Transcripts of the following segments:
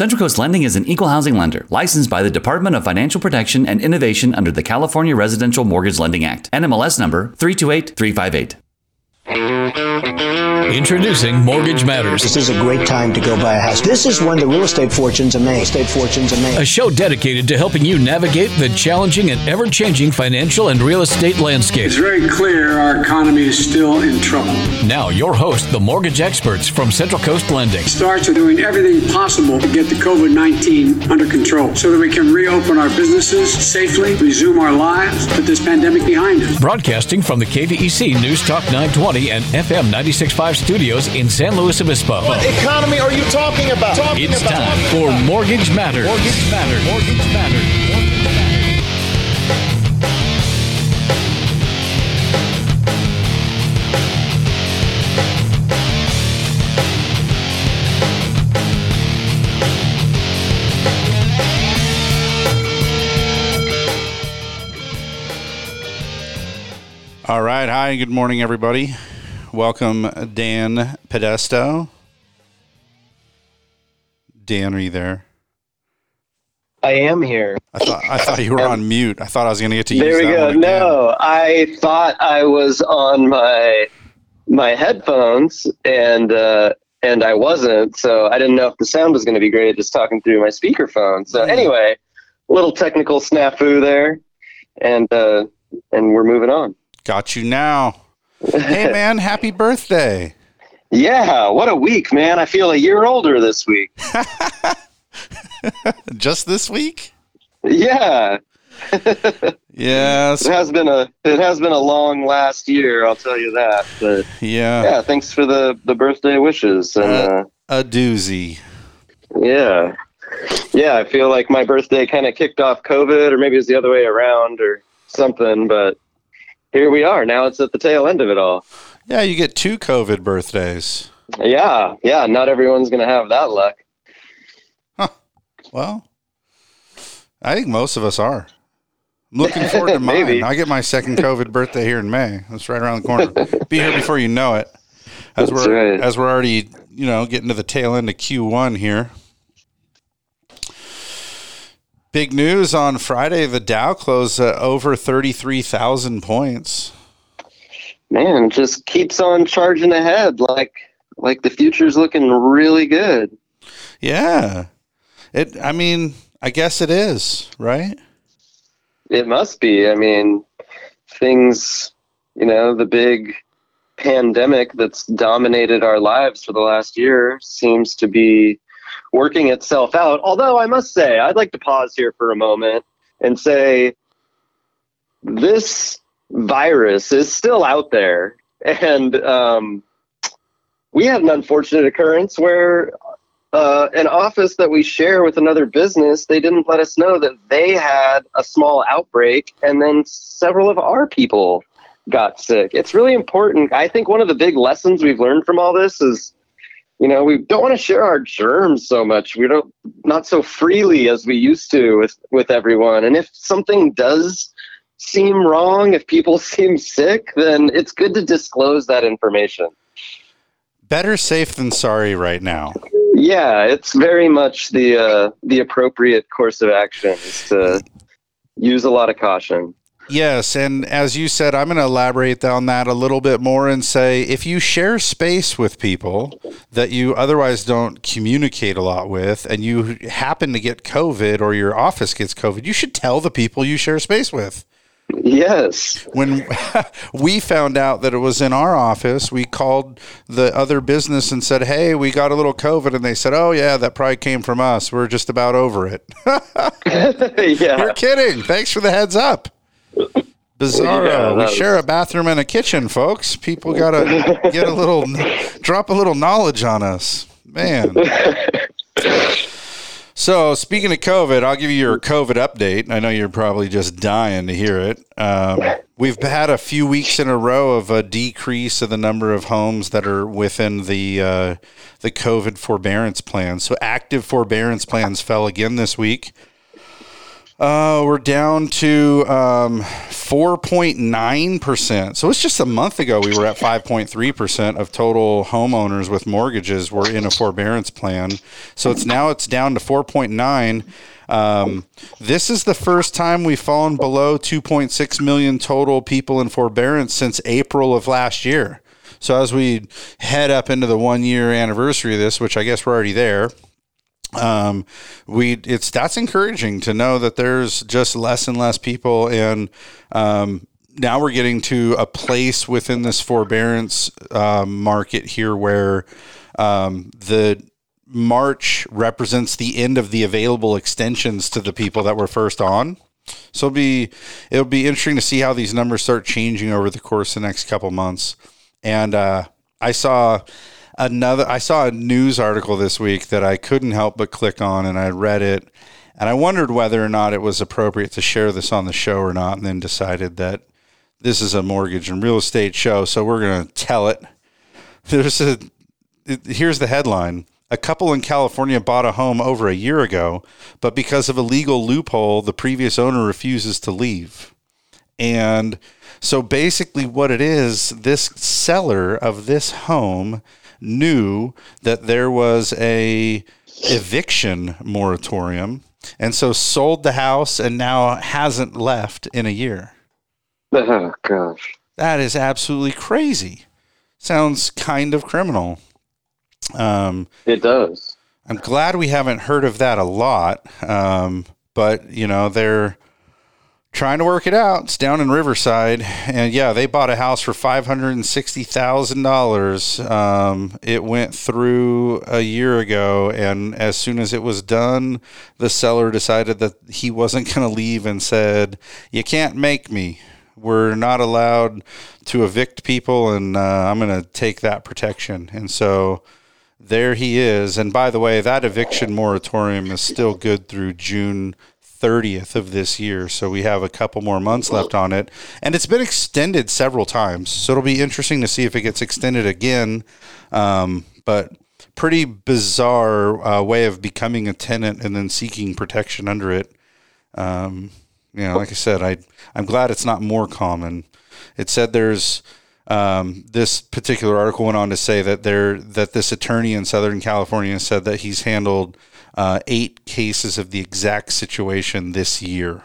Central Coast Lending is an equal housing lender licensed by the Department of Financial Protection and Innovation under the California Residential Mortgage Lending Act. NMLS number 328358. Introducing Mortgage Matters. This is a great time to go buy a house. This is when the real estate fortunes are made. Estate fortunes are made. A show dedicated to helping you navigate the challenging and ever changing financial and real estate landscape. It's very clear our economy is still in trouble. Now, your host, the mortgage experts from Central Coast Lending. Starts are doing everything possible to get the COVID 19 under control so that we can reopen our businesses safely, resume our lives, put this pandemic behind us. Broadcasting from the KVEC News Talk 920 and FM 965 studios in San Luis Obispo. What economy are you talking about? Talking It's about. time for Mortgage Matters. Mortgage Matters. Mortgage Matters. All right. Hi. Good morning, everybody. Welcome, Dan Podesto. Dan, are you there? I am here. I thought I thought you were on mute. I thought I was going to get to use There we that go. No, I thought I was on my my headphones and uh and I wasn't, so I didn't know if the sound was going to be great just talking through my speakerphone. So Hmm. anyway, little technical snafu there, and uh and we're moving on. Got you now. Hey, man! Happy birthday! Yeah, what a week, man! I feel a year older this week. Just this week? Yeah, Yes. it has been a it has been a long last year, I'll tell you that. But Yeah. yeah, thanks for the the birthday wishes and. Uh, Uh, A doozy. Yeah. Yeah, I feel like my birthday kind of kicked off COVID, or maybe it was the other way around or something, but here we are. Now it's at the tail end of it all. Yeah, you get two COVID birthdays. Yeah, yeah, not everyone's going to have that luck. Well, I think most of us are. I'm looking forward to mine. I get my second COVID birthday here in May. That's right around the corner. Be here before you know it. As That's we're right. as we're already, you know, getting to the tail end of Q1 here. Big news on Friday. The Dow closed at over thirty-three thousand points. Man, just keeps on charging ahead like like the future's looking really good. Yeah, it. I mean, I guess it is right. It must be. I mean, things, you know, the big pandemic that's dominated our lives for the last year seems to be working itself out. Although I must say, I'd like to pause here for a moment and say this virus is still out there. And um, we had an unfortunate occurrence where uh, an office that we share with another business, they didn't let us know that they had a small outbreak, and then several of our people got sick. It's really important. I think one of the big lessons we've learned from all this is, you know, we don't want to share our germs so much. We don't not so freely as we used to with with everyone. And if something does seem wrong, if people seem sick, then it's good to disclose that information. Better safe than sorry right now. Yeah, it's very much the uh, the appropriate course of action is to use a lot of caution. Yes, and as you said, I'm going to elaborate on that a little bit more and say if you share space with people that you otherwise don't communicate a lot with, and you happen to get COVID or your office gets COVID, you should tell the people you share space with. Yes. When we found out that it was in our office, we called the other business and said, Hey, we got a little COVID. And they said, Oh, yeah, that probably came from us. We're just about over it. yeah. You're kidding. Thanks for the heads up. Bizarro. Yeah, we share a bathroom and a kitchen, folks. People got to get a little, drop a little knowledge on us. Man. So, speaking of COVID, I'll give you your COVID update. I know you're probably just dying to hear it. Um, we've had a few weeks in a row of a decrease of the number of homes that are within the uh, the COVID forbearance plan. So, active forbearance plans fell again this week. Uh, we're down to um, 4.9%. So it's just a month ago we were at 5.3% of total homeowners with mortgages were in a forbearance plan. So it's now it's down to 4.9. Um, this is the first time we've fallen below 2.6 million total people in forbearance since April of last year. So as we head up into the one year anniversary of this, which I guess we're already there, um, we it's that's encouraging to know that there's just less and less people, and um, now we're getting to a place within this forbearance um, market here where um, the March represents the end of the available extensions to the people that were first on. So it'll be it'll be interesting to see how these numbers start changing over the course of the next couple months. And uh, I saw another I saw a news article this week that I couldn't help but click on and I read it and I wondered whether or not it was appropriate to share this on the show or not and then decided that this is a mortgage and real estate show so we're going to tell it. There's a it, here's the headline. A couple in California bought a home over a year ago, but because of a legal loophole, the previous owner refuses to leave. And so basically, what it is, this seller of this home knew that there was a eviction moratorium and so sold the house and now hasn't left in a year. Oh gosh. That is absolutely crazy. Sounds kind of criminal. Um, it does. I'm glad we haven't heard of that a lot. Um, but you know, they're trying to work it out. It's down in Riverside, and yeah, they bought a house for five hundred and sixty thousand um, dollars. It went through a year ago, and as soon as it was done, the seller decided that he wasn't going to leave and said, "You can't make me. We're not allowed to evict people, and uh, I'm going to take that protection." And so. There he is. And by the way, that eviction moratorium is still good through June 30th of this year. So we have a couple more months left on it. And it's been extended several times. So it'll be interesting to see if it gets extended again. Um, but pretty bizarre uh, way of becoming a tenant and then seeking protection under it. Um, you know, like I said, I, I'm glad it's not more common. It said there's. Um, this particular article went on to say that there that this attorney in Southern California said that he's handled uh, eight cases of the exact situation this year.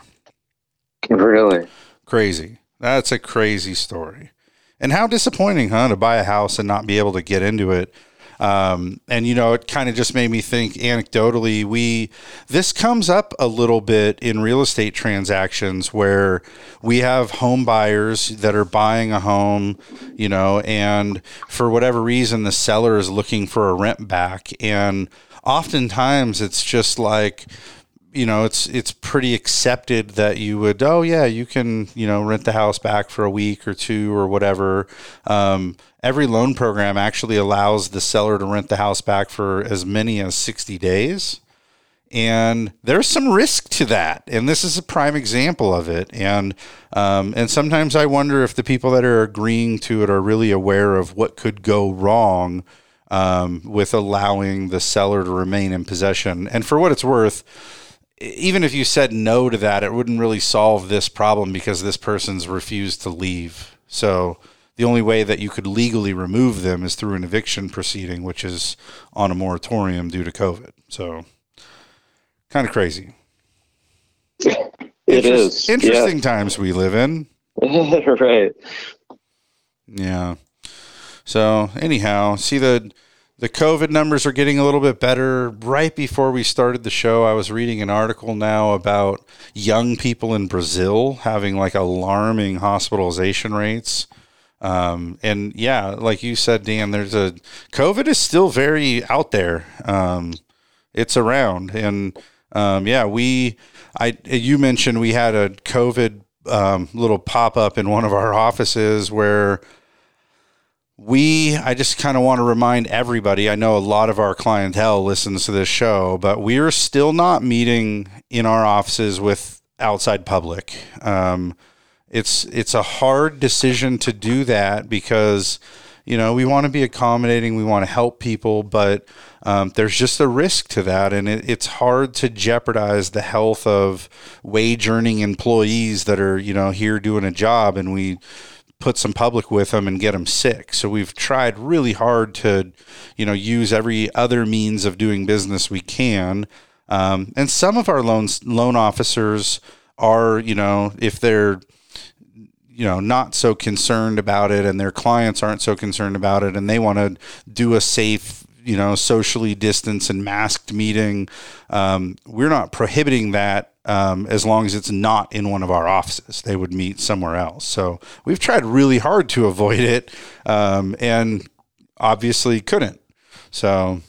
Really? Crazy. That's a crazy story. And how disappointing, huh, to buy a house and not be able to get into it. Um, and you know, it kind of just made me think anecdotally, we this comes up a little bit in real estate transactions where we have home buyers that are buying a home, you know, and for whatever reason the seller is looking for a rent back and oftentimes it's just like you know it's it's pretty accepted that you would oh yeah you can you know rent the house back for a week or two or whatever. Um, every loan program actually allows the seller to rent the house back for as many as 60 days. And there's some risk to that. And this is a prime example of it. And um, and sometimes i wonder if the people that are agreeing to it are really aware of what could go wrong um, with allowing the seller to remain in possession. And for what it's worth, even if you said no to that, it wouldn't really solve this problem because this person's refused to leave. So the only way that you could legally remove them is through an eviction proceeding, which is on a moratorium due to COVID. So kind of crazy. It is interesting yeah. times we live in. right. Yeah. So anyhow, see the the COVID numbers are getting a little bit better. Right before we started the show, I was reading an article now about young people in Brazil having like alarming hospitalization rates. Um, and yeah, like you said, Dan, there's a COVID is still very out there. Um, it's around, and um, yeah, we, I, you mentioned we had a COVID um, little pop up in one of our offices where we i just kind of want to remind everybody i know a lot of our clientele listens to this show but we're still not meeting in our offices with outside public. Um, it's it's a hard decision to do that because you know, we want to be accommodating, we want to help people, but um, there's just a risk to that, and it, it's hard to jeopardize the health of wage earning employees that are, you know, here doing a job, and we put some public with them and get them sick. So we've tried really hard to, you know, use every other means of doing business we can. Um, and some of our loans loan officers are, you know, if they're you know not so concerned about it and their clients aren't so concerned about it and they want to do a safe you know socially distanced and masked meeting um, we're not prohibiting that um, as long as it's not in one of our offices. They would meet somewhere else. So we've tried really hard to avoid it um, and obviously couldn't. So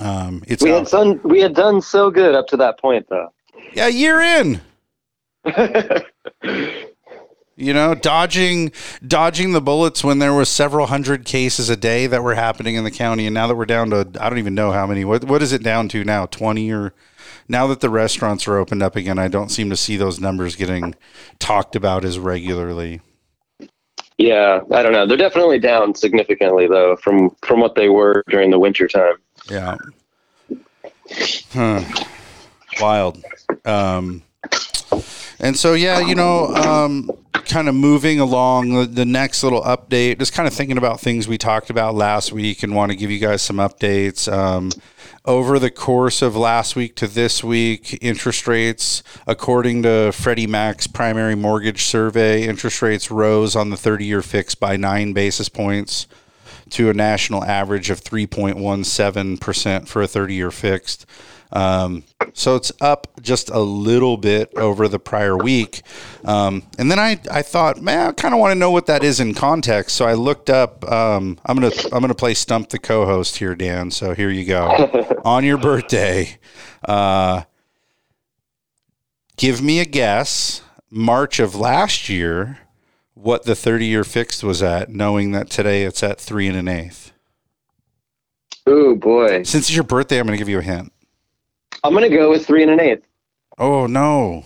um, it's we had done we had done so good up to that point though. yeah year in. You know dodging dodging the bullets when there was several hundred cases a day that were happening in the county and now that we're down to i don't even know how many what what is it down to now 20 or now that the restaurants are opened up again i don't seem to see those numbers getting talked about as regularly Yeah, I don't know. They're definitely down significantly though from from what they were during the winter time. yeah huh. wild um and so yeah you know um kind of moving along the, the next little update just kind of thinking about things we talked about last week and want to give you guys some updates um, over the course of last week to this week interest rates according to freddie mac's primary mortgage survey interest rates rose on the 30-year fix by nine basis points to a national average of 3.17% for a 30 year fixed. Um, so it's up just a little bit over the prior week. Um, and then I, I thought, man, I kind of want to know what that is in context. So I looked up, um, I'm going to, I'm going to play stump the co-host here, Dan. So here you go on your birthday. Uh, give me a guess. March of last year, what the 30 year fixed was at, knowing that today it's at three and an eighth. Ooh boy. Since it's your birthday, I'm going to give you a hint. I'm gonna go with three and an eighth. Oh, no.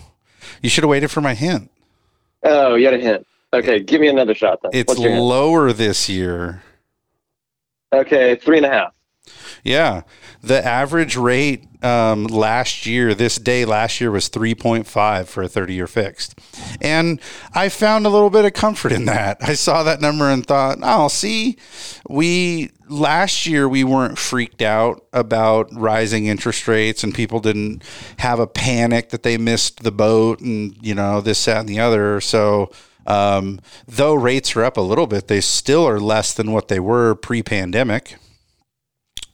You should have waited for my hint. Oh, you had a hint. Okay, give me another shot then. It's What's your hint? lower this year. Okay, three and a half. Yeah. The average rate um, last year, this day last year, was 3.5 for a 30 year fixed. And I found a little bit of comfort in that. I saw that number and thought, oh, see, we last year we weren't freaked out about rising interest rates and people didn't have a panic that they missed the boat and, you know, this, that, and the other. So, um, though rates are up a little bit, they still are less than what they were pre pandemic.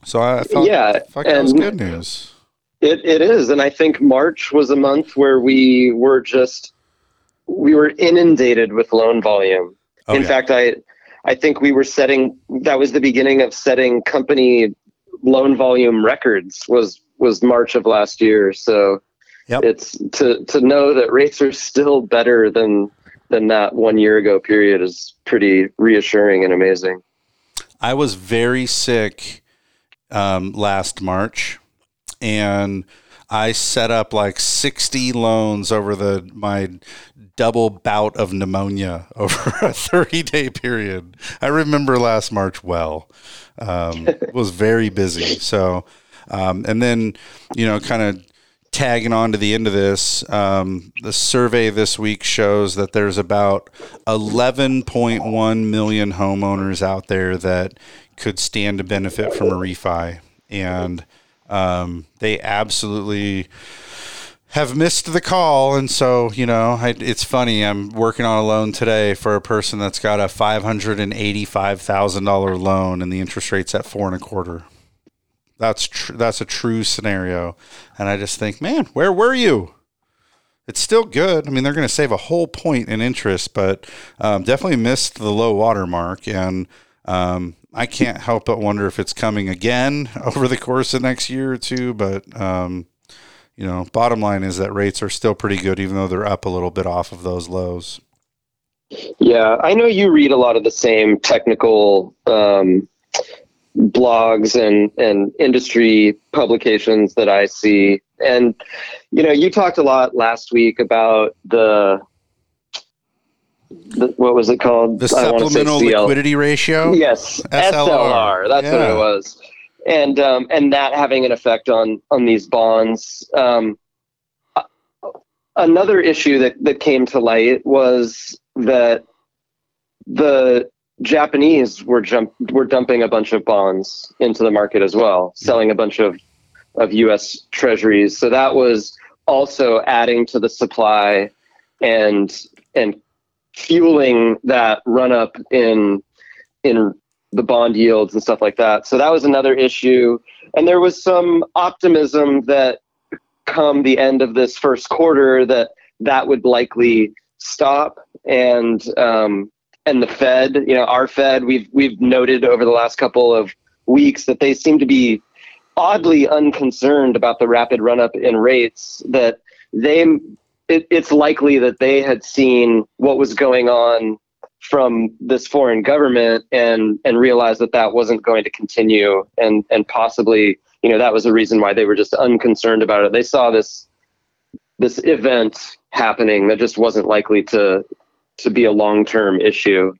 So I thought, Yeah, fuck, that was good news. It it is, and I think March was a month where we were just we were inundated with loan volume. Oh, In yeah. fact, I I think we were setting that was the beginning of setting company loan volume records was was March of last year. So Yep. it's to to know that rates are still better than than that one year ago period is pretty reassuring and amazing. I was very sick um, last March, and I set up like sixty loans over the my double bout of pneumonia over a thirty day period. I remember last March well. Um, was very busy. So, um, and then you know, kind of tagging on to the end of this, um, the survey this week shows that there's about 11.1 million homeowners out there that could stand to benefit from a refi. And um, they absolutely have missed the call. And so, you know, I, it's funny. I'm working on a loan today for a person that's got a $585,000 loan and the interest rate's at four and a quarter. That's tr- that's a true scenario, and I just think, man, where were you? It's still good. I mean, they're going to save a whole point in interest, but um, definitely missed the low water mark, and um, I can't help but wonder if it's coming again over the course of next year or two. But um, you know, bottom line is that rates are still pretty good, even though they're up a little bit off of those lows. Yeah, I know you read a lot of the same technical um, blogs and and industry publications that I see, and you know, you talked a lot last week about the the, what was it called? The I wanna say supplemental liquidity ratio. Yes, SLR. SLR. That's what it was, and um, and that having an effect on on these bonds. Um, another issue that that came to light was that the Japanese were jump were dumping a bunch of bonds into the market as well, selling a bunch of of U.S. Treasuries. So that was also adding to the supply and and fueling that run up in in the bond yields and stuff like that. So that was another issue. And there was some optimism that come the end of this first quarter that that would likely stop and um, and the Fed, you know, our Fed, we've we've noted over the last couple of weeks that they seem to be oddly unconcerned about the rapid run up in rates that they it, it's likely that they had seen what was going on from this foreign government and and realized that that wasn't going to continue and and possibly you know that was the reason why they were just unconcerned about it. They saw this this event happening that just wasn't likely to to be a long-term issue.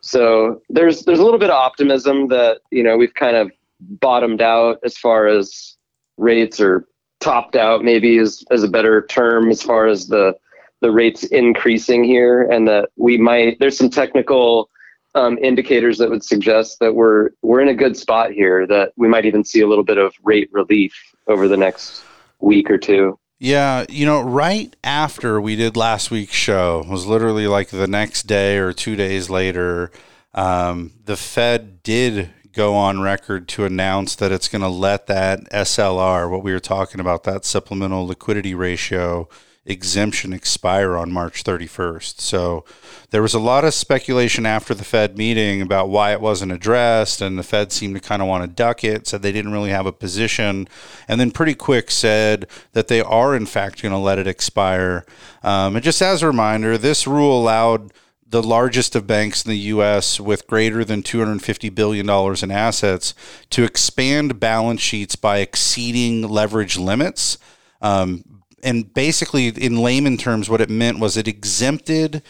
So there's there's a little bit of optimism that you know we've kind of bottomed out as far as rates or topped out maybe is, is a better term as far as the the rates increasing here and that we might there's some technical um, indicators that would suggest that we're we're in a good spot here that we might even see a little bit of rate relief over the next week or two Yeah, you know, right after we did last week's show was literally like the next day or two days later. Um, the Fed did go on record to announce that it's going to let that SLR, what we were talking about, that supplemental liquidity ratio exemption expire on March 31st. So there was a lot of speculation after the Fed meeting about why it wasn't addressed, and the Fed seemed to kind of want to duck it, said they didn't really have a position, and then pretty quick said that they are, in fact, going to let it expire. Um, and just as a reminder, this rule allowed the largest of banks in the U.S. with greater than $250 billion in assets to expand balance sheets by exceeding leverage limits. Um, and basically, in layman terms, what it meant was it exempted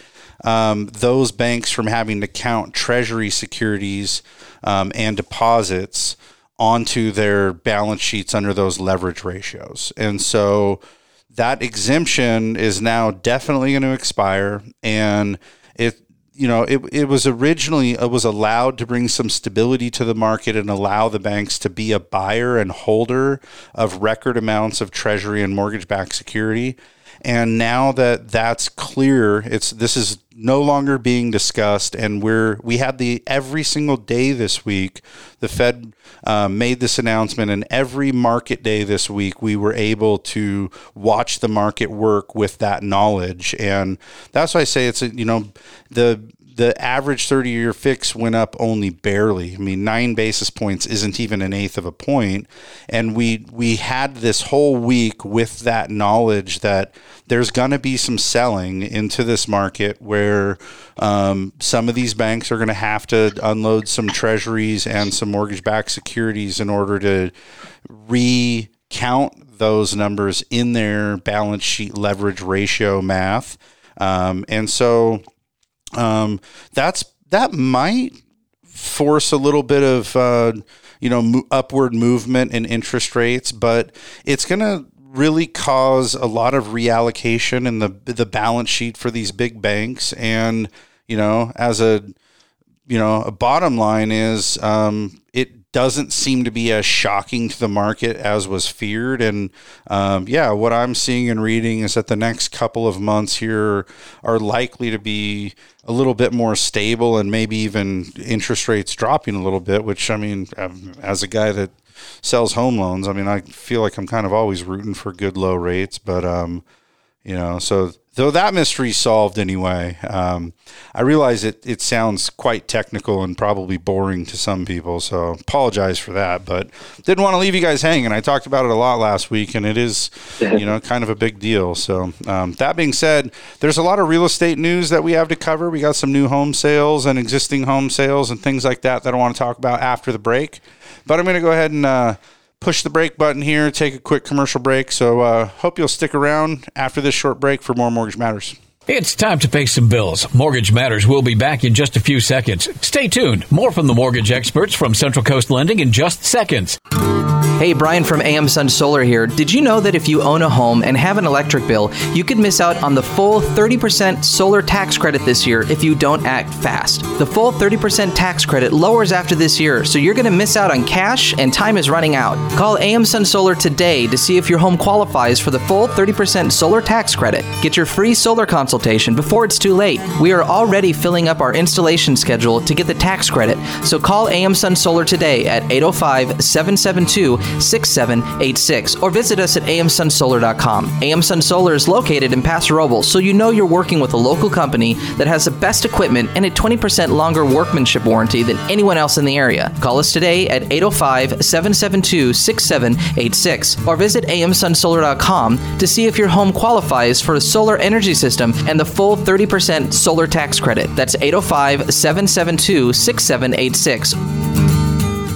um, those banks from having to count treasury securities um, and deposits onto their balance sheets under those leverage ratios. And so that exemption is now definitely going to expire. And it, you know, it, it was originally it was allowed to bring some stability to the market and allow the banks to be a buyer and holder of record amounts of treasury and mortgage-backed security. And now that that's clear, it's this is no longer being discussed, and we're we had the every single day this week, the Fed uh, made this announcement, and every market day this week, we were able to watch the market work with that knowledge, and that's why I say it's you know the the average 30 year fix went up only barely. I mean, nine basis points isn't even an eighth of a point. And we, we had this whole week with that knowledge that there's going to be some selling into this market where um, some of these banks are going to have to unload some treasuries and some mortgage backed securities in order to recount those numbers in their balance sheet leverage ratio math. Um, and so, um, that's that might force a little bit of uh, you know mo- upward movement in interest rates, but it's going to really cause a lot of reallocation in the the balance sheet for these big banks. And you know, as a you know, a bottom line is um, doesn't seem to be as shocking to the market as was feared. And um, yeah, what I'm seeing and reading is that the next couple of months here are likely to be a little bit more stable and maybe even interest rates dropping a little bit, which I mean, um, as a guy that sells home loans, I mean, I feel like I'm kind of always rooting for good low rates, but, um, you know, so though that mystery's solved anyway, um, I realize it, it sounds quite technical and probably boring to some people. So apologize for that, but didn't want to leave you guys hanging. I talked about it a lot last week and it is, you know, kind of a big deal. So um, that being said, there's a lot of real estate news that we have to cover. We got some new home sales and existing home sales and things like that that I want to talk about after the break. But I'm going to go ahead and, uh, push the break button here, take a quick commercial break. So, uh, hope you'll stick around after this short break for more Mortgage Matters. It's time to pay some bills. Mortgage Matters will be back in just a few seconds. Stay tuned. More from the mortgage experts from Central Coast Lending in just seconds. Hey, Brian from AM Sun Solar here. Did you know that if you own a home and have an electric bill, you could miss out on the full 30% solar tax credit this year if you don't act fast? The full 30% tax credit lowers after this year, so you're going to miss out on cash and time is running out. Call AM Sun Solar today to see if your home qualifies for the full 30% solar tax credit. Get your free solar consultation before it's too late. We are already filling up our installation schedule to get the tax credit, so call AM Sun Solar today at 805 772 6786 or visit us at amsunsolar.com. AM Sun Solar is located in Paso Robles, so you know you're working with a local company that has the best equipment and a 20% longer workmanship warranty than anyone else in the area. Call us today at 805 772 6786 or visit amsunsolar.com to see if your home qualifies for a solar energy system and the full 30% solar tax credit. That's 805 772 6786.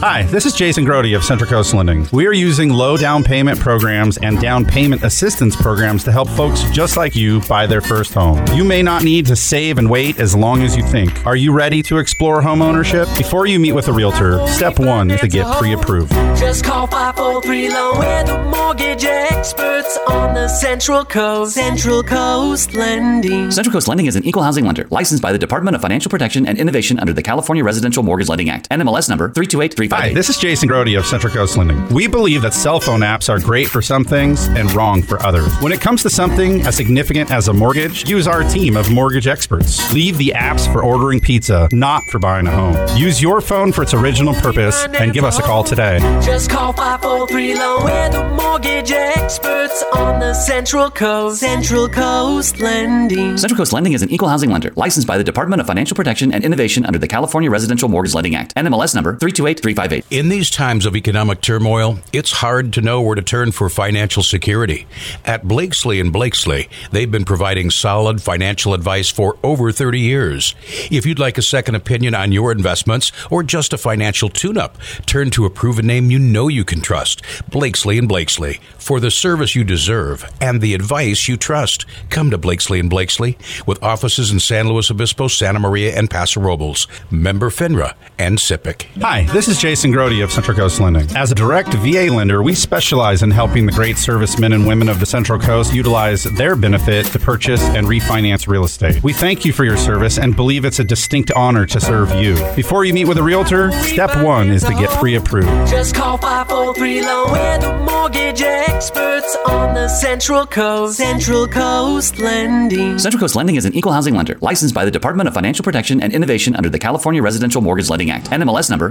Hi, this is Jason Grody of Central Coast Lending. We are using low down payment programs and down payment assistance programs to help folks just like you buy their first home. You may not need to save and wait as long as you think. Are you ready to explore home ownership? Before you meet with a realtor, step one is to get pre approved. Just call 543 Loan. We're the mortgage experts on the Central Coast. Central Coast Lending. Central Coast Lending is an equal housing lender licensed by the Department of Financial Protection and Innovation under the California Residential Mortgage Lending Act. NMLS number 328358. Hi, this is Jason Grody of Central Coast Lending. We believe that cell phone apps are great for some things and wrong for others. When it comes to something as significant as a mortgage, use our team of mortgage experts. Leave the apps for ordering pizza, not for buying a home. Use your phone for its original purpose and give us a call today. Just call 543 Loan. We're the mortgage experts on the Central Coast. Central Coast Lending. Central Coast Lending is an equal housing lender licensed by the Department of Financial Protection and Innovation under the California Residential Mortgage Lending Act. NMLS number 328358. In these times of economic turmoil, it's hard to know where to turn for financial security. At Blakeslee and Blakeslee, they've been providing solid financial advice for over 30 years. If you'd like a second opinion on your investments or just a financial tune-up, turn to a proven name you know you can trust. Blakeslee and Blakeslee. For the service you deserve and the advice you trust, come to Blakeslee and Blakeslee with offices in San Luis Obispo, Santa Maria, and Paso Robles. Member FINRA and SIPC. Hi, this is Jason Grody of Central Coast Lending. As a direct VA lender, we specialize in helping the great servicemen and women of the Central Coast utilize their benefit to purchase and refinance real estate. We thank you for your service and believe it's a distinct honor to serve you. Before you meet with a realtor, step one is to get pre approved. Just call 543 Loan. We're the mortgage experts on the Central Coast. Central Coast Lending. Central Coast Lending is an equal housing lender licensed by the Department of Financial Protection and Innovation under the California Residential Mortgage Lending Act. NMLS number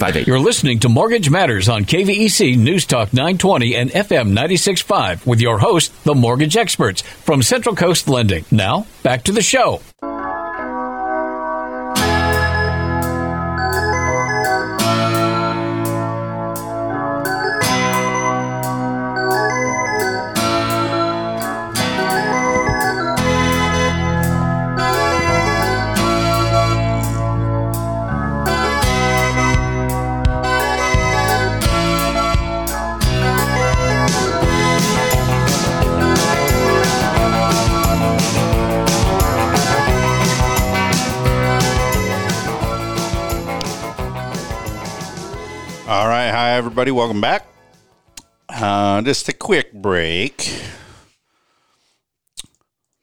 328358. You're listening to Mortgage Matters on KVEC News Talk 920 and FM 965 with your host, the mortgage experts from Central Coast Lending. Now, back to the show. Everybody, welcome back. Uh, just a quick break.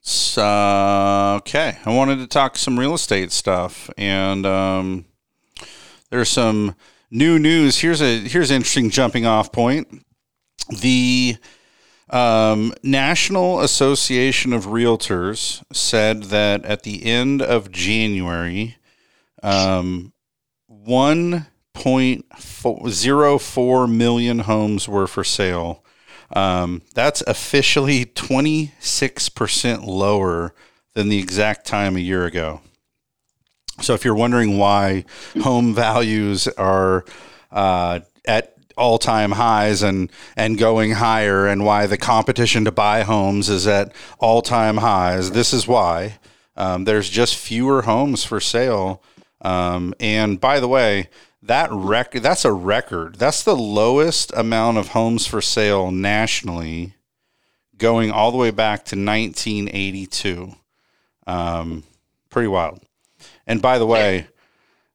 So, okay, I wanted to talk some real estate stuff, and um, there's some new news. Here's a here's an interesting jumping off point. The um, National Association of Realtors said that at the end of January, um, one point zero four million homes were for sale. Um, that's officially 26% lower than the exact time a year ago. So if you're wondering why home values are uh, at all time highs and, and going higher, and why the competition to buy homes is at all time highs, this is why. Um, there's just fewer homes for sale. Um, and by the way, that rec- that's a record. That's the lowest amount of homes for sale nationally going all the way back to 1982. Um, pretty wild. And by the way,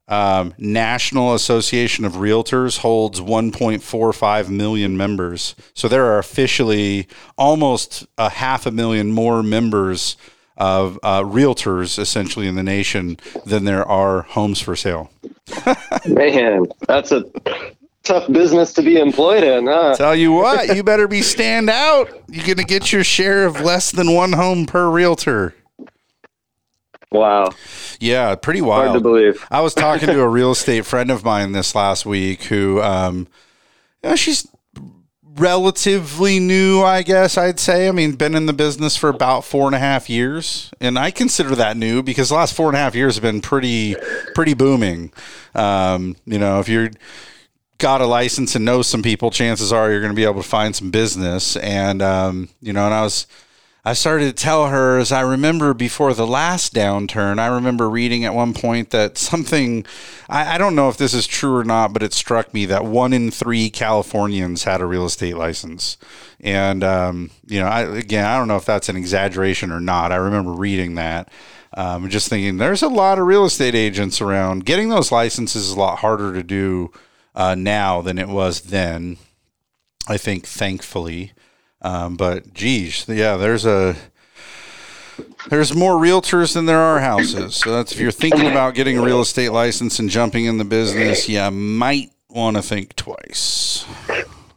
um, National Association of Realtors holds 1.45 million members. So there are officially almost a half a million more members of uh, realtors essentially in the nation than there are homes for sale. Man, that's a tough business to be employed in, huh? Tell you what, you better be stand out. You're going to get your share of less than one home per realtor. Wow. Yeah, pretty wild. Hard to believe. I was talking to a real estate friend of mine this last week who, um, you know, she's relatively new, I guess I'd say. I mean, been in the business for about four and a half years, and I consider that new because the last four and a half years have been pretty, pretty booming. Um, you know, if you're got a license and know some people, chances are you're going to be able to find some business. And um, you know, and I was I started to tell her as I remember before the last downturn, I remember reading at one point that something, I, I, don't know if this is true or not, but it struck me that one in three Californians had a real estate license. And, um, you know, I, again, I don't know if that's an exaggeration or not. I remember reading that. Um, just thinking there's a lot of real estate agents around. Getting those licenses is a lot harder to do uh, now than it was then. I think, thankfully. Um, but geez, yeah, there's a there's more realtors than there are houses. So that's if you're thinking about getting a real estate license and jumping in the business, you might want to think twice.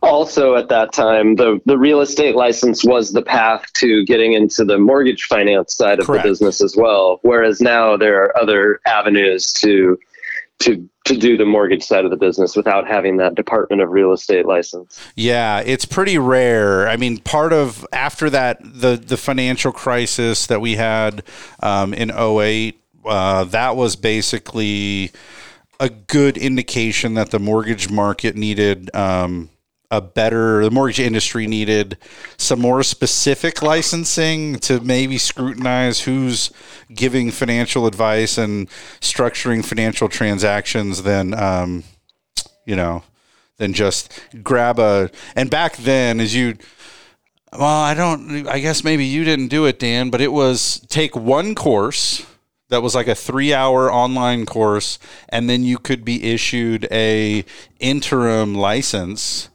Also, at that time, the, the real estate license was the path to getting into the mortgage finance side of Correct. the business as well. Whereas now there are other avenues to to to do the mortgage side of the business without having that Department of Real Estate license. Yeah, it's pretty rare. I mean, part of after that the the financial crisis that we had um, in 08, uh, that was basically a good indication that the mortgage market needed um, a better the mortgage industry needed some more specific licensing to maybe scrutinize who's giving financial advice and structuring financial transactions than um, you know than just grab a and back then as you well i don't i guess maybe you didn't do it dan but it was take one course that was like a three hour online course and then you could be issued a interim license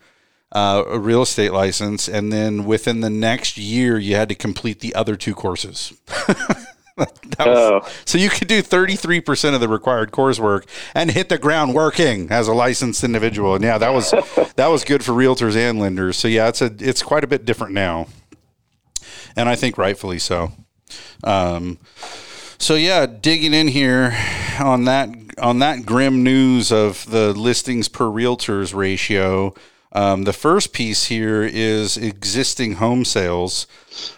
uh, a real estate license, and then within the next year, you had to complete the other two courses. was, Oh. So you could do 33% of the required coursework and hit the ground working as a licensed individual. And yeah, that was that was good for realtors and lenders. So yeah, it's a it's quite a bit different now. And I think rightfully so. Um, so yeah, digging in here on that on that grim news of the listings per realtors ratio. Um, the first piece here is existing home sales.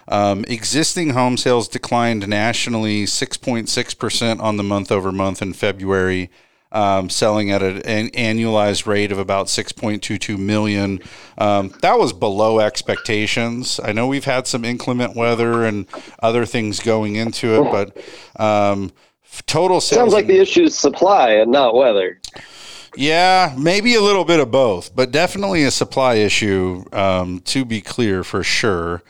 Um, existing home sales declined nationally 6.6% on the month over month in February, um, selling at an, an annualized rate of about 6.22 million. Um, that was below expectations. I know we've had some inclement weather and other things going into it, but um, total sales. Sounds like the issue is supply and not weather. Yeah, maybe a little bit of both, but definitely a supply issue, um, to be clear for sure.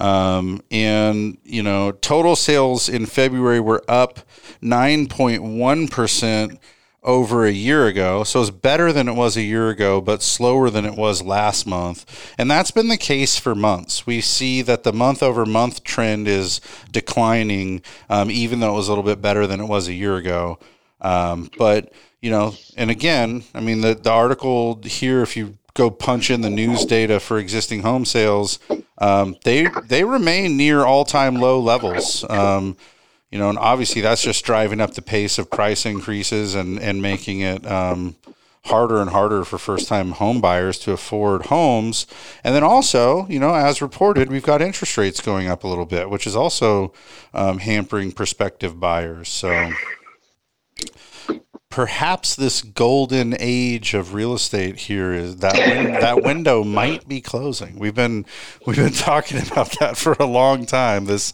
Um, and, you know, total sales in February were up 9.1% over a year ago. So it's better than it was a year ago, but slower than it was last month. And that's been the case for months. We see that the month over month trend is declining, um, even though it was a little bit better than it was a year ago. Um, but you know, and again, I mean, the, the article here, if you go punch in the news data for existing home sales, um, they they remain near all time low levels. Um, you know, and obviously that's just driving up the pace of price increases and and making it um, harder and harder for first time home buyers to afford homes. And then also, you know, as reported, we've got interest rates going up a little bit, which is also um, hampering prospective buyers. So perhaps this golden age of real estate here is that win- that window might be closing. We've been we've been talking about that for a long time. This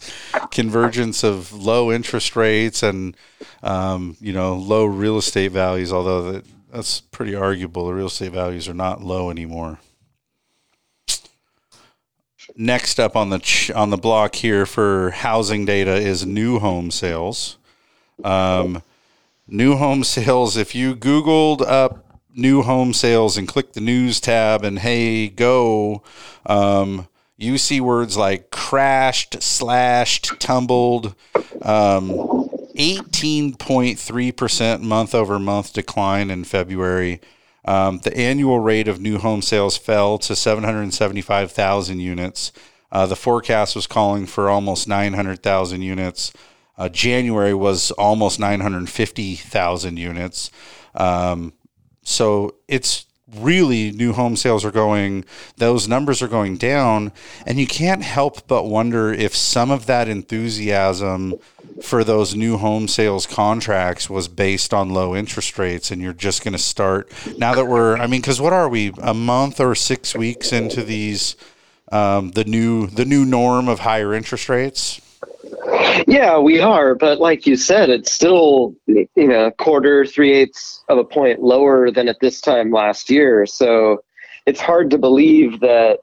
convergence of low interest rates and um, you know low real estate values. Although that that's pretty arguable. The real estate values are not low anymore. next up on the ch- on the block here for housing data is new home sales. Um, new home sales. If you Googled up new home sales and click the news tab and hey go, um, you see words like crashed, slashed, tumbled. Um, 18.3% month over month decline in February. Um, the annual rate of new home sales fell to 775,000 units. Uh, the forecast was calling for almost 900,000 units. Uh, January was almost 950,000 units. Um, so it's really new home sales are going, those numbers are going down. And you can't help but wonder if some of that enthusiasm for those new home sales contracts was based on low interest rates. And you're just going to start now that we're, I mean, because what are we, a month or six weeks into these, um, the new, the new norm of higher interest rates? Yeah, we are, but like you said, it's still you know quarter, three eighths of a point lower than at this time last year. So it's hard to believe that.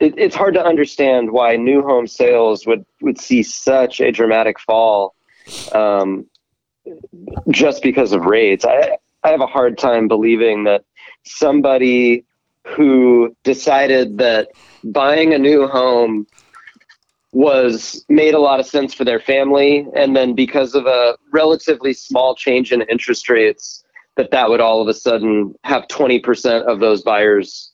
It, it's hard to understand why new home sales would would see such a dramatic fall, um, just because of rates. I I have a hard time believing that somebody who decided that buying a new home was made a lot of sense for their family. And then because of a relatively small change in interest rates that that would all of a sudden have 20% of those buyers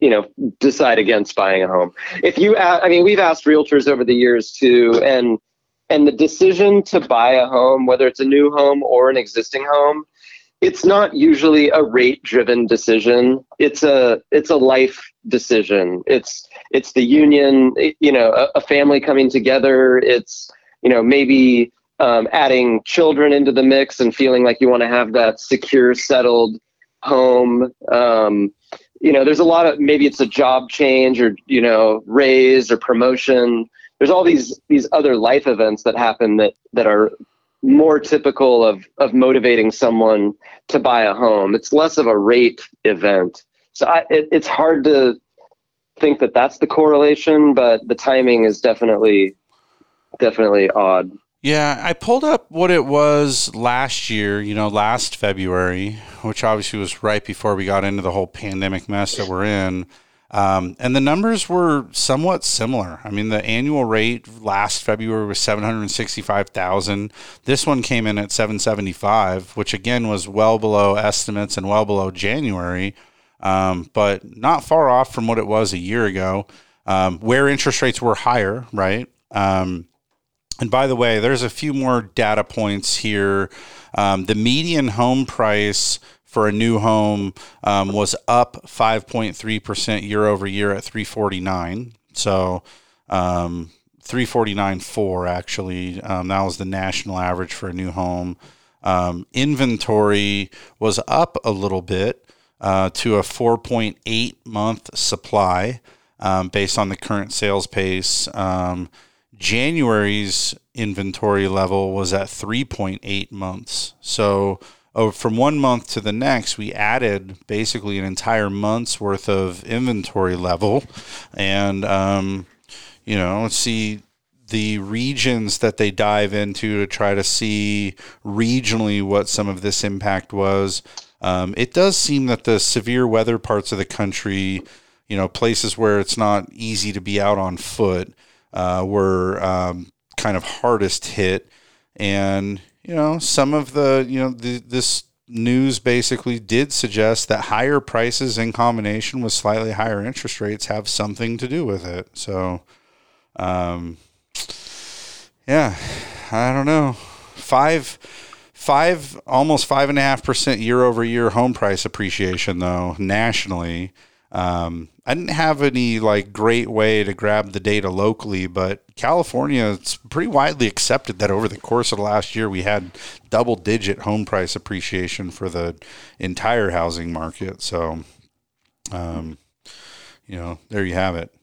you know decide against buying a home. If you i mean we've asked realtors over the years too and and the decision to buy a home whether it's a new home or an existing home it's not usually a rate driven decision. It's a it's a life decision. It's it's the union you know a, a family coming together. It's you know maybe um, adding children into the mix and feeling like you want to have that secure settled home. Um, you know there's a lot of maybe it's a job change or you know raise or promotion. There's all these these other life events that happen that that are more typical of of motivating someone to buy a home. It's less of a rate event. So I, it, it's hard to think that that's the correlation, but the timing is definitely definitely odd. Yeah, I pulled up what it was last year, you know, last February, which obviously was right before we got into the whole pandemic mess that we're in. Um, and the numbers were somewhat similar. I mean, the annual rate last February was 765,000. This one came in at 775, which again was well below estimates and well below January, um, but not far off from what it was a year ago, um, where interest rates were higher, right? Um, and by the way, there's a few more data points here. Um, the median home price for a new home um, was up 5.3% year over year at 349. So, um, 349.4 actually. Um, that was the national average for a new home. Um, inventory was up a little bit uh, to a 4.8 month supply um, based on the current sales pace. Um, January's inventory level was at 3.8 months. So, oh, from one month to the next, we added basically an entire month's worth of inventory level, and um, you know, see the regions that they dive into to try to see regionally what some of this impact was. Um, it does seem that the severe weather parts of the country, you know, places where it's not easy to be out on foot, uh, were um, kind of hardest hit. And you know, some of the, you know, the, this news basically did suggest that higher prices in combination with slightly higher interest rates have something to do with it. So, um, yeah, I don't know. Five, five, almost five and a half percent year over year home price appreciation, though, nationally. Um, I didn't have any like great way to grab the data locally, but California, it's pretty widely accepted that over the course of the last year, we had double digit home price appreciation for the entire housing market. So, um, you know, there you have it.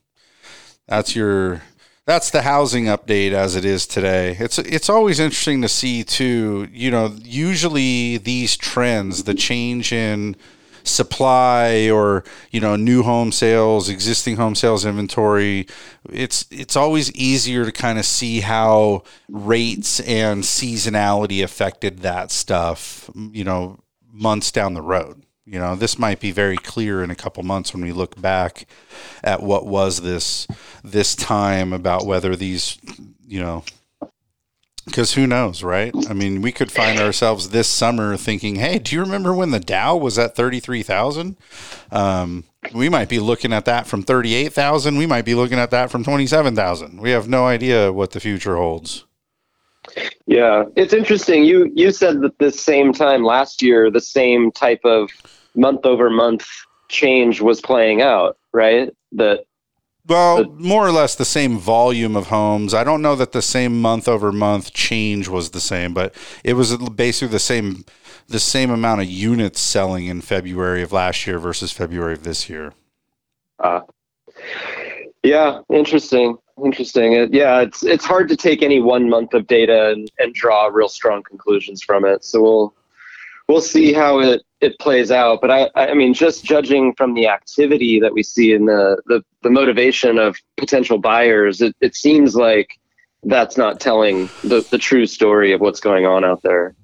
That's your that's the housing update as it is today. It's it's always interesting to see too. You know, usually these trends, the change in supply or you know new home sales, existing home sales inventory, it's it's always easier to kind of see how rates and seasonality affected that stuff. You know, months down the road. You know, this might be very clear in a couple months when we look back at what was this this time about whether these, you know, because who knows, right? I mean, we could find ourselves this summer thinking, "Hey, do you remember when the Dow was at thirty three thousand? Um, we might be looking at that from thirty eight thousand. We might be looking at that from twenty seven thousand. We have no idea what the future holds." Yeah, it's interesting. You you said that this same time last year, the same type of month over month change was playing out, right? That well, more or less the same volume of homes. I don't know that the same month over month change was the same, but it was basically the same the same amount of units selling in February of last year versus February of this year. Uh, yeah, interesting. Interesting. It, yeah, it's it's hard to take any one month of data and, and draw real strong conclusions from it. So we'll we'll see how it, it plays out. But I I mean, just judging from the activity that we see in the the, the motivation of potential buyers, it, it seems like that's not telling the, the true story of what's going on out there.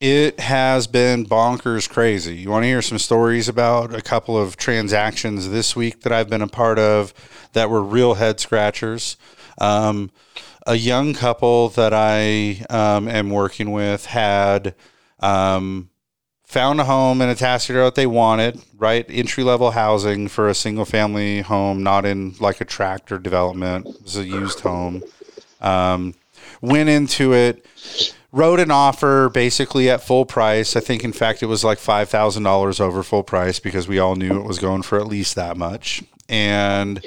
It has been bonkers crazy. You want to hear some stories about a couple of transactions this week that I've been a part of that were real head scratchers? Um, a young couple that I um, am working with had um, found a home in Atascadero that they wanted, right? Entry level housing for a single family home, not in like a tractor development. It was a used home. Um, went into it wrote an offer basically at full price. I think, in fact, it was like five thousand dollars over full price because we all knew it was going for at least that much. And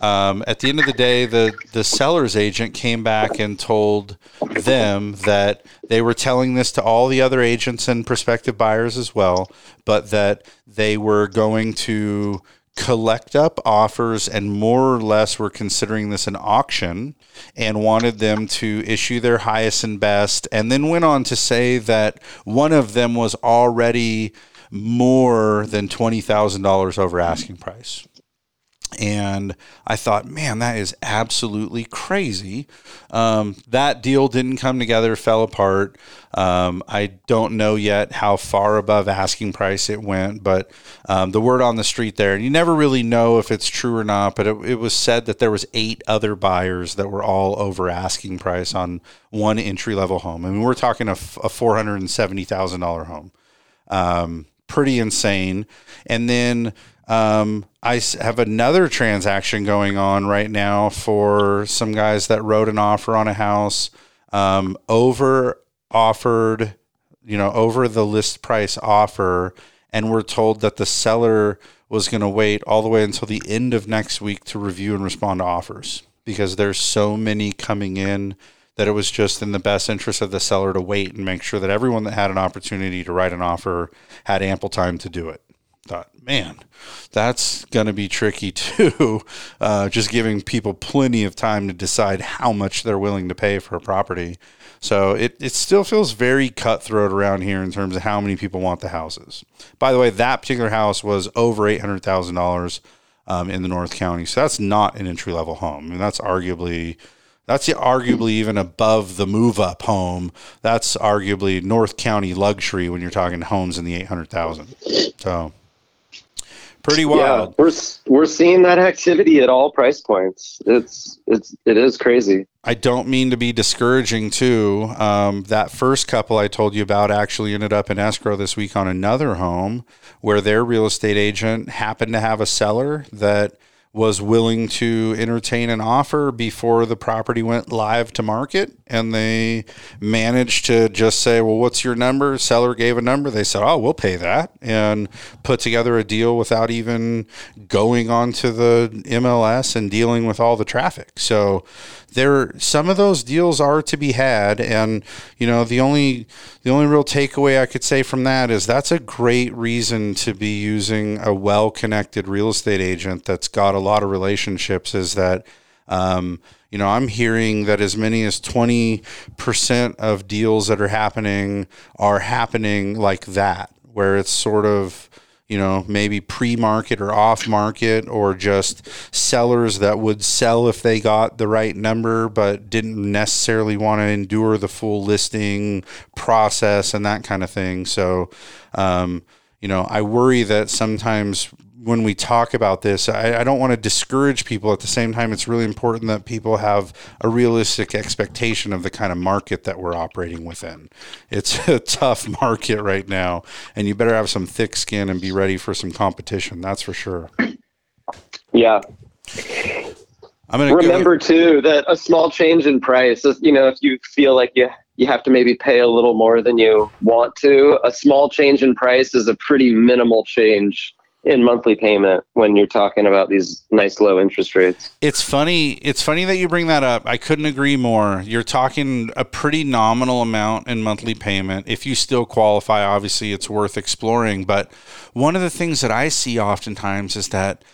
um, at the end of the day, the the seller's agent came back and told them that they were telling this to all the other agents and prospective buyers as well, but that they were going to collect up offers and more or less were considering this an auction and wanted them to issue their highest and best and then went on to say that one of them was already more than $20,000 over asking price. And I thought, man, that is absolutely crazy. Um, that deal didn't come together, fell apart. Um, I don't know yet how far above asking price it went, but um, the word on the street there, and you never really know if it's true or not. But it, it was said that there was eight other buyers that were all over asking price on one entry level home. I mean, we're talking a, a four hundred and seventy thousand dollar home. Um, pretty insane. And then um, I have another transaction going on right now for some guys that wrote an offer on a house um, over offered, you know, over the list price offer, and we're told that the seller was going to wait all the way until the end of next week to review and respond to offers because there's so many coming in that it was just in the best interest of the seller to wait and make sure that everyone that had an opportunity to write an offer had ample time to do it thought, man, that's going to be tricky too. Uh, just giving people plenty of time to decide how much they're willing to pay for a property. So it, it still feels very cutthroat around here in terms of how many people want the houses. By the way, that particular house was over eight hundred thousand um, dollars in the North County, so that's not an entry level home, I and mean, that's arguably that's arguably even above the move up home. That's arguably North County luxury when you're talking homes in the 800,000. So pretty wild. Yeah, we're we're seeing that activity at all price points. It's it's it is crazy. I don't mean to be discouraging too. Um, that first couple I told you about actually ended up in escrow this week on another home where their real estate agent happened to have a seller that was willing to entertain an offer before the property went live to market and they managed to just say well what's your number? Seller gave a number. They said oh we'll pay that and put together a deal without even going onto the MLS and dealing with all the traffic. So there some of those deals are to be had. And you know the only the only real takeaway I could say from that is that's a great reason to be using a well connected real estate agent that's got a lot of relationships is that um, you know I'm hearing that as many as 20% of deals that are happening are happening like that where it's sort of you know, maybe pre market or off market, or just sellers that would sell if they got the right number, but didn't necessarily want to endure the full listing process and that kind of thing. So, um, you know, I worry that sometimes when we talk about this, I, I, don't want to discourage people. At the same time, it's really important that people have a realistic expectation of the kind of market that we're operating within. It's a tough market right now, and you better have some thick skin and be ready for some competition. That's for sure. Yeah. I'm gonna remember go- too that a small change in price. You know, if you feel like you you have to maybe pay a little more than you want to, a small change in price is a pretty minimal change in monthly payment when you're talking about these nice low interest rates. It's funny. It's funny that you bring that up. I couldn't agree more. You're talking a pretty nominal amount in monthly payment. If you still qualify, obviously it's worth exploring. But one of the things that I see oftentimes is that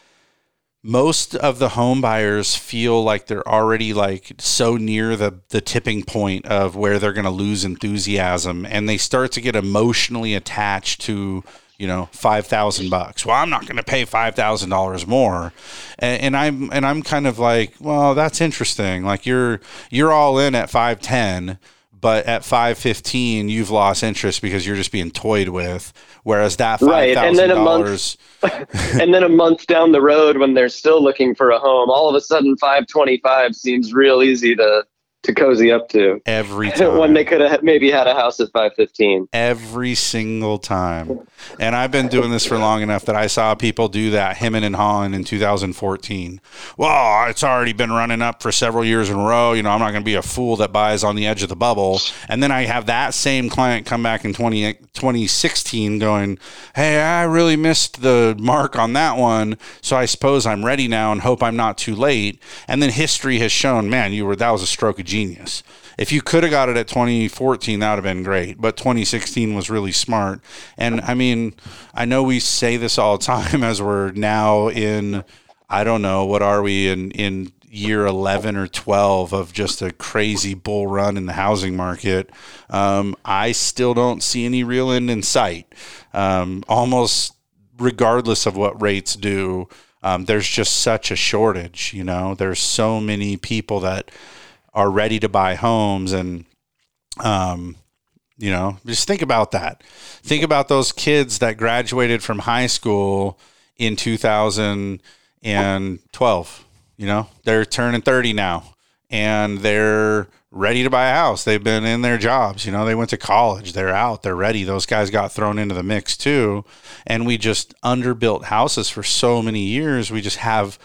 most of the home buyers feel like they're already like so near the the tipping point of where they're going to lose enthusiasm and they start to get emotionally attached to you know, five thousand bucks. Well, I'm not going to pay five thousand dollars more, and, and, I'm and I'm kind of like, well, that's interesting. Like you're you're all in at five ten, but at five fifteen, you've lost interest because you're just being toyed with. Whereas that five thousand dollars, and then a month down the road, when they're still looking for a home, all of a sudden five twenty five seems real easy to to cozy up to every time when they could have maybe had a house at 515 every single time. And i've been doing this for long enough that i saw people do that hemming and hawing in 2014 well it's already been running up for several years in a row. You know i'm not going to be a fool that buys on the edge of the bubble. And then i have that same client come back in 20, 2016 going hey i really missed the mark on that one so i suppose i'm ready now and hope i'm not too late. And then history has shown man you were that was a stroke of genius. If you could have got it at 2014, that would have been great. But 2016 was really smart. And I mean, I know we say this all the time as we're now in, I don't know, what are we in, in year 11 or 12 of just a crazy bull run in the housing market. Um, I still don't see any real end in sight. Um, almost regardless of what rates do, um, there's just such a shortage. You know, there's so many people that are ready to buy homes and um, you know just think about that. Think about those kids that graduated from high school in 2012 you know? They're turning 30 now and they're ready to buy a house. They've been in their jobs you know? They went to college. They're out. They're ready. Those guys got thrown into the mix too. And we just underbuilt houses for so many years. We just have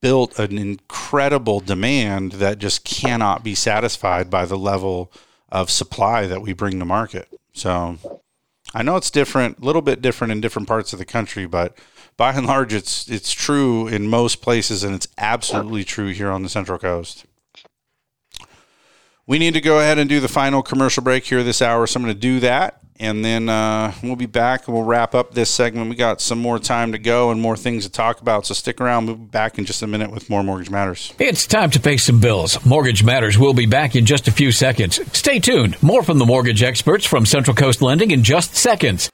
built an incredible demand that just cannot be satisfied by the level of supply that we bring to market. So I know it's different, a little bit different in different parts of the country, but by and large, it's it's true in most places, and it's absolutely true here on the Central Coast. We need to go ahead and do the final commercial break here this hour, so I'm going to do that and then uh, we'll be back and we'll wrap up this segment. We got some more time to go and more things to talk about. So stick around. We'll be back in just a minute with more Mortgage Matters. It's time to pay some bills. Mortgage Matters will be back in just a few seconds. Stay tuned. More from the mortgage experts from Central Coast Lending in just seconds.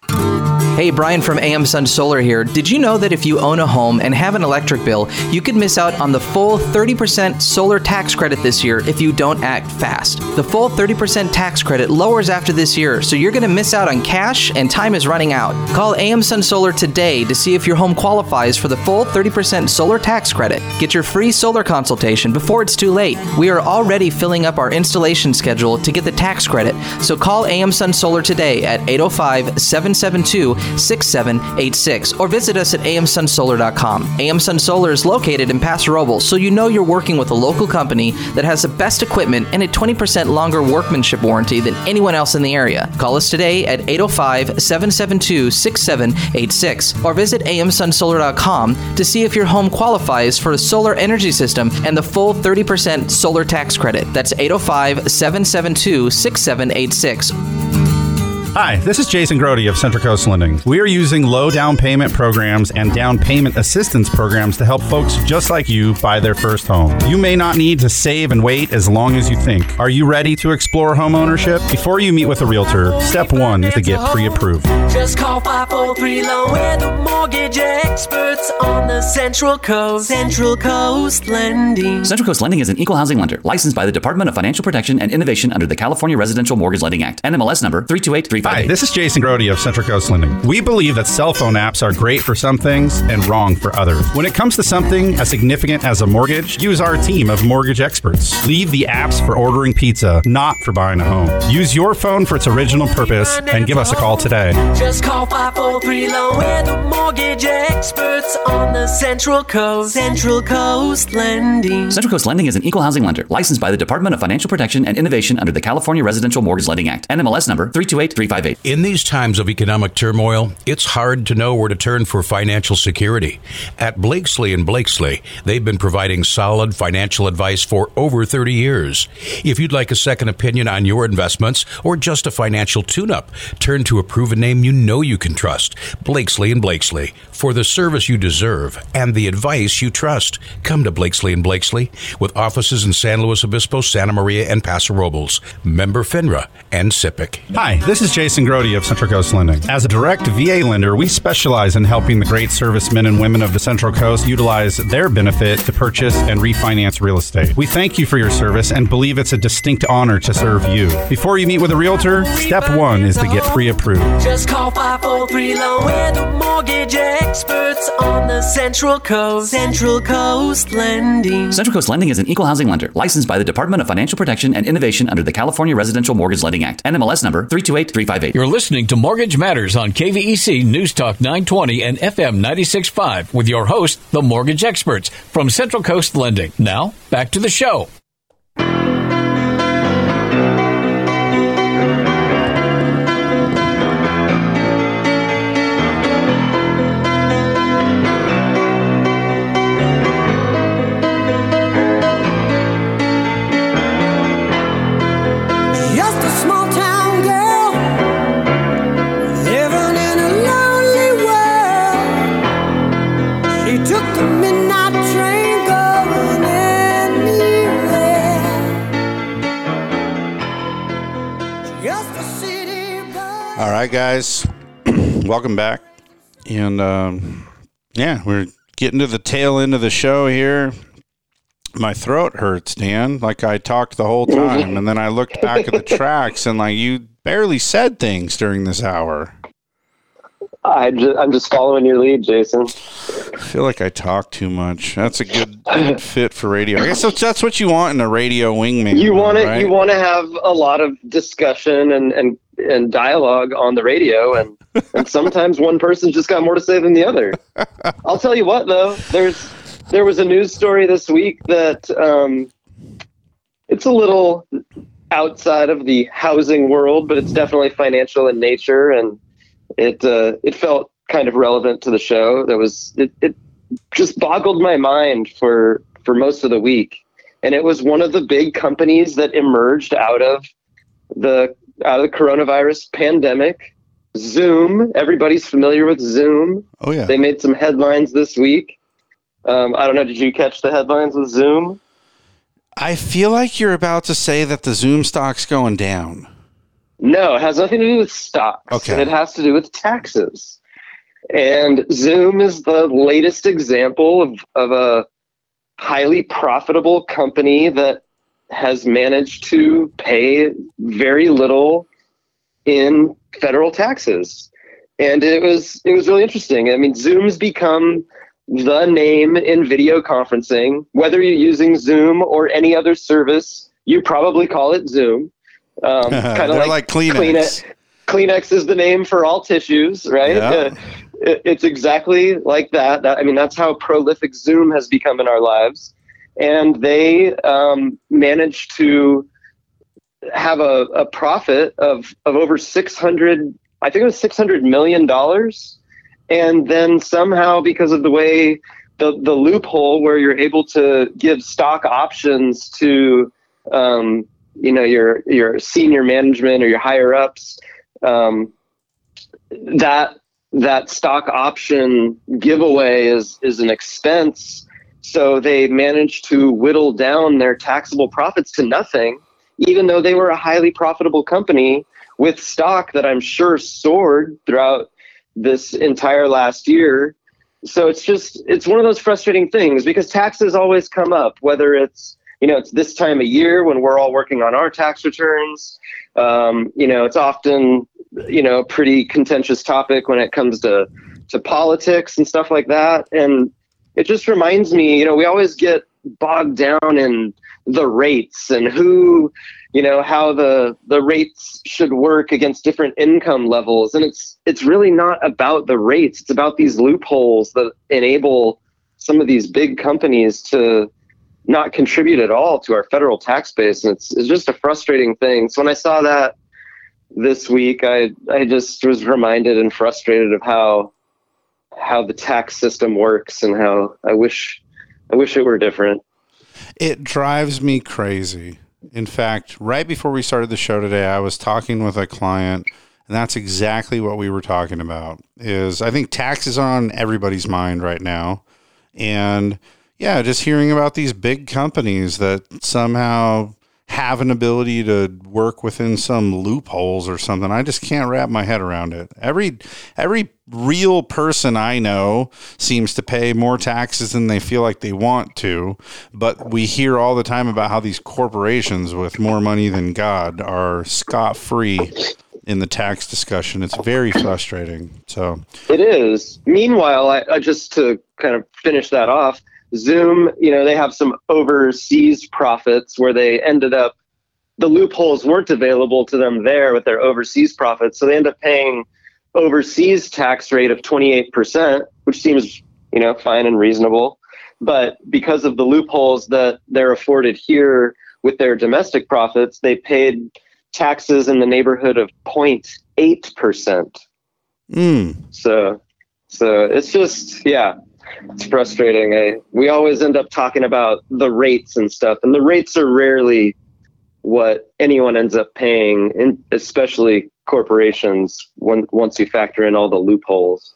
Hey, Brian from AM Sun Solar here. Did you know that if you own a home and have an electric bill, you could miss out on the full 30% solar tax credit this year if you don't act fast? The full 30% tax credit lowers after this year, so you're going to miss out on cash and time is running out. Call AM Sun Solar today to see if your home qualifies for the full 30% solar tax credit. Get your free solar consultation before it's too late. We are already filling up our installation schedule to get the tax credit, so call AM Sun Solar today at 805 772 6786 or visit us at amsunsolar.com. AM Sun Solar is located in Paso Robles, so you know you're working with a local company that has the best equipment and a 20% longer workmanship warranty than anyone else in the area. Call us today at 805 772 6786 or visit amsunsolar.com to see if your home qualifies for a solar energy system and the full 30% solar tax credit. That's 805 772 6786. Hi, this is Jason Grody of Central Coast Lending. We are using low down payment programs and down payment assistance programs to help folks just like you buy their first home. You may not need to save and wait as long as you think. Are you ready to explore home ownership? Before you meet with a realtor, step one is to get pre approved. Just call 543 Loan. We're the mortgage experts on the Central Coast. Central Coast Lending. Central Coast Lending is an equal housing lender licensed by the Department of Financial Protection and Innovation under the California Residential Mortgage Lending Act. NMLS number 328358. Hi, this is Jason Grody of Central Coast Lending. We believe that cell phone apps are great for some things and wrong for others. When it comes to something as significant as a mortgage, use our team of mortgage experts. Leave the apps for ordering pizza, not for buying a home. Use your phone for its original purpose and give us a call today. Just call 543 Loan. We're the mortgage experts on the Central Coast. Central Coast Lending. Central Coast Lending is an equal housing lender licensed by the Department of Financial Protection and Innovation under the California Residential Mortgage Lending Act. NMLS number 328358. In these times of economic turmoil, it's hard to know where to turn for financial security. At Blakeslee and Blakeslee, they've been providing solid financial advice for over 30 years. If you'd like a second opinion on your investments or just a financial tune-up, turn to a proven name you know you can trust. Blakeslee and Blakeslee for the service you deserve and the advice you trust. Come to Blakeslee and Blakeslee with offices in San Luis Obispo, Santa Maria, and Paso Robles. Member FINRA and SIPC. Hi, this is Jason Grody of Central Coast Lending. As a direct VA lender, we specialize in helping the great servicemen and women of the Central Coast utilize their benefit to purchase and refinance real estate. We thank you for your service and believe it's a distinct honor to serve you. Before you meet with a realtor, step one is to get pre approved. Just call 543 Loan. We're the mortgage experts on the Central Coast. Central Coast Lending. Central Coast Lending is an equal housing lender licensed by the Department of Financial Protection and Innovation under the California Residential Mortgage Lending Act. NMLS number 328358. You're listening to Mortgage Matters on KVEC News Talk 920 and FM 965 with your host, the mortgage experts from Central Coast Lending. Now, back to the show. Guys, welcome back. And um, yeah, we're getting to the tail end of the show here. My throat hurts, Dan. Like I talked the whole time, and then I looked back at the tracks, and like you barely said things during this hour. I I'm just following your lead, Jason. I feel like I talk too much. That's a good, fit for radio. I guess that's, that's what you want in a radio wingman. You want to right? you want to have a lot of discussion and and and dialogue on the radio, and and sometimes one person's just got more to say than the other. I'll tell you what, though, there's there was a news story this week that um, it's a little outside of the housing world, but it's definitely financial in nature, and it uh, it felt kind of relevant to the show. That was it, it just boggled my mind for for most of the week, and it was one of the big companies that emerged out of the out of the coronavirus pandemic. Zoom, everybody's familiar with Zoom. Oh yeah. They made some headlines this week. Um, I don't know. Did you catch the headlines with Zoom? I feel like you're about to say that the Zoom stock's going down. No, it has nothing to do with stocks. Okay. It has to do with taxes. And Zoom is the latest example of, of a highly profitable company that has managed to pay very little in federal taxes. And it was it was really interesting. I mean, Zoom's become the name in video conferencing. Whether you're using Zoom or any other service, you probably call it Zoom. Um, kind of like, like Kleenex. Kleenex is the name for all tissues, right? Yeah. Uh, it- it's exactly like that. that. I mean, that's how prolific Zoom has become in our lives. And they um, managed to have a, a profit of, of over 600, I think it was $600 million. And then somehow, because of the way the, the loophole where you're able to give stock options to, um, you know, your, your senior management or your higher ups, um, that that stock option giveaway is is an expense. So they managed to whittle down their taxable profits to nothing, even though they were a highly profitable company with stock that I'm sure soared throughout this entire last year. So it's just it's one of those frustrating things because taxes always come up, whether it's you know it's this time of year when we're all working on our tax returns. Um, you know, it's often you know a pretty contentious topic when it comes to to politics and stuff like that. And it just reminds me, you know, we always get bogged down in the rates and who you know how the the rates should work against different income levels. And it's it's really not about the rates. It's about these loopholes that enable some of these big companies to not contribute at all to our federal tax base. And it's, it's just a frustrating thing. So when i saw that this week i i just was reminded and frustrated of how how the tax system works and how i wish i wish it were different It drives me crazy. In fact, right before we started the show today, I was talking with a client and that's exactly what we were talking about. Is I think taxes are on everybody's mind right now. And yeah, just hearing about these big companies that somehow have an ability to work within some loopholes or something. I just can't wrap my head around it. Every every real person I know seems to pay more taxes than they feel like they want to, but we hear all the time about how these corporations with more money than God are scot-free in the tax discussion. It's very frustrating. So, It is. Meanwhile, I, I just to kind of finish that off, Zoom, you know, they have some overseas profits where they ended up the loopholes weren't available to them there with their overseas profits, so they end up paying overseas tax rate of 28%, which seems, you know, fine and reasonable. But because of the loopholes that they're afforded here with their domestic profits, they paid taxes in the neighborhood of 0.8%. mm, So, so it's just yeah, it's frustrating. We always end up talking about the rates and stuff, and the rates are rarely what anyone ends up paying, especially corporations. When once you factor in all the loopholes.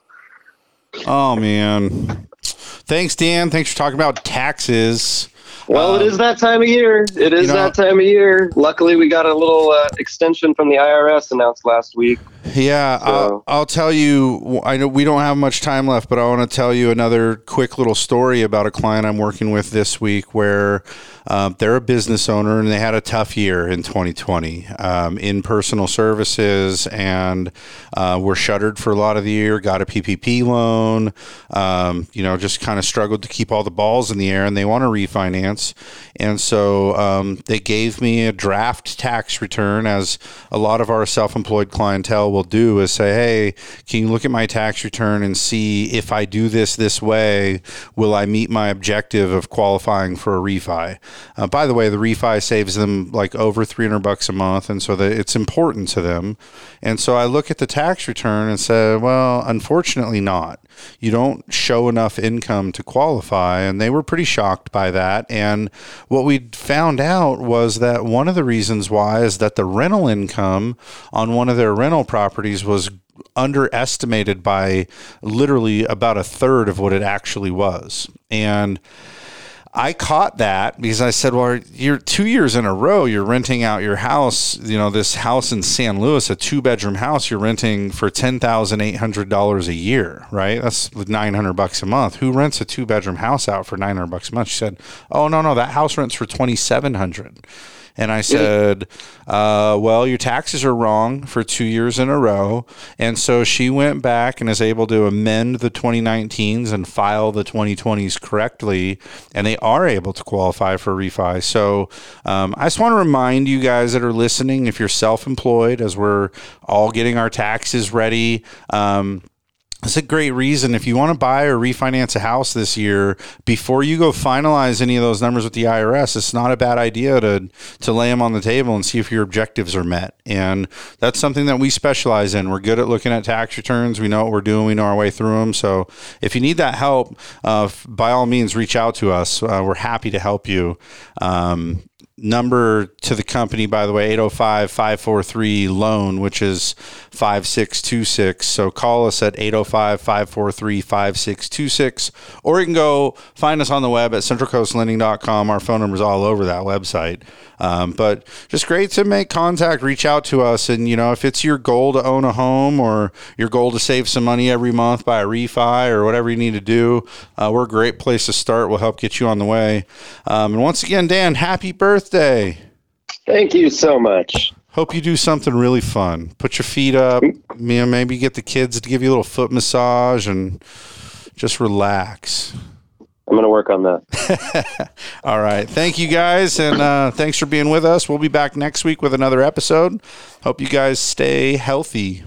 oh man. Thanks, Dan. Thanks for talking about taxes. Well, it is that time of year. It is you know- that time of year. Luckily, we got a little uh, extension from the IRS announced last week. Yeah, I'll, I'll tell you. I know we don't have much time left, but I want to tell you another quick little story about a client I'm working with this week where um, they're a business owner and they had a tough year in 2020 um, in personal services and uh, were shuttered for a lot of the year, got a PPP loan, um, you know, just kind of struggled to keep all the balls in the air and they want to refinance. And so um, they gave me a draft tax return, as a lot of our self employed clientele will do, is say, hey, can you look at my tax return and see if I do this this way, will I meet my objective of qualifying for a refi? Uh, by the way, the refi saves them like over 300 bucks a month, and so that it's important to them. And so I look at the tax return and say, well, unfortunately, not. You don't show enough income to qualify. And they were pretty shocked by that. And what we found out was that one of the reasons why is that the rental income on one of their rental properties was underestimated by literally about a third of what it actually was. And I caught that because I said, "Well, you're two years in a row. You're renting out your house. You know, this house in San Luis, a two bedroom house. You're renting for ten thousand eight hundred dollars a year, right? That's nine hundred bucks a month. Who rents a two bedroom house out for nine hundred bucks a month?" She said, "Oh no, no, that house rents for twenty seven hundred. And I said, uh, well, your taxes are wrong for two years in a row. And so she went back and is able to amend the 2019s and file the 2020s correctly. And they are able to qualify for refi. So um, I just want to remind you guys that are listening if you're self employed, as we're all getting our taxes ready. Um, it's a great reason if you want to buy or refinance a house this year before you go finalize any of those numbers with the IRS. It's not a bad idea to to lay them on the table and see if your objectives are met. And that's something that we specialize in. We're good at looking at tax returns. We know what we're doing. We know our way through them. So if you need that help, uh, by all means, reach out to us. Uh, we're happy to help you. Um, number to the company, by the way, 805 543 loan, which is 5626. So call us at 805 543 5626, or you can go find us on the web at centralcoastlending.com. Our phone number is all over that website. Um, but just great to make contact, reach out to us. And, you know, if it's your goal to own a home or your goal to save some money every month by a refi or whatever you need to do, uh, we're a great place to start. We'll help get you on the way. Um, and once again, Dan, happy birthday. Thank you so much. Hope you do something really fun. Put your feet up, you know, maybe get the kids to give you a little foot massage and just relax. I'm going to work on that. All right. Thank you guys. And uh, thanks for being with us. We'll be back next week with another episode. Hope you guys stay healthy.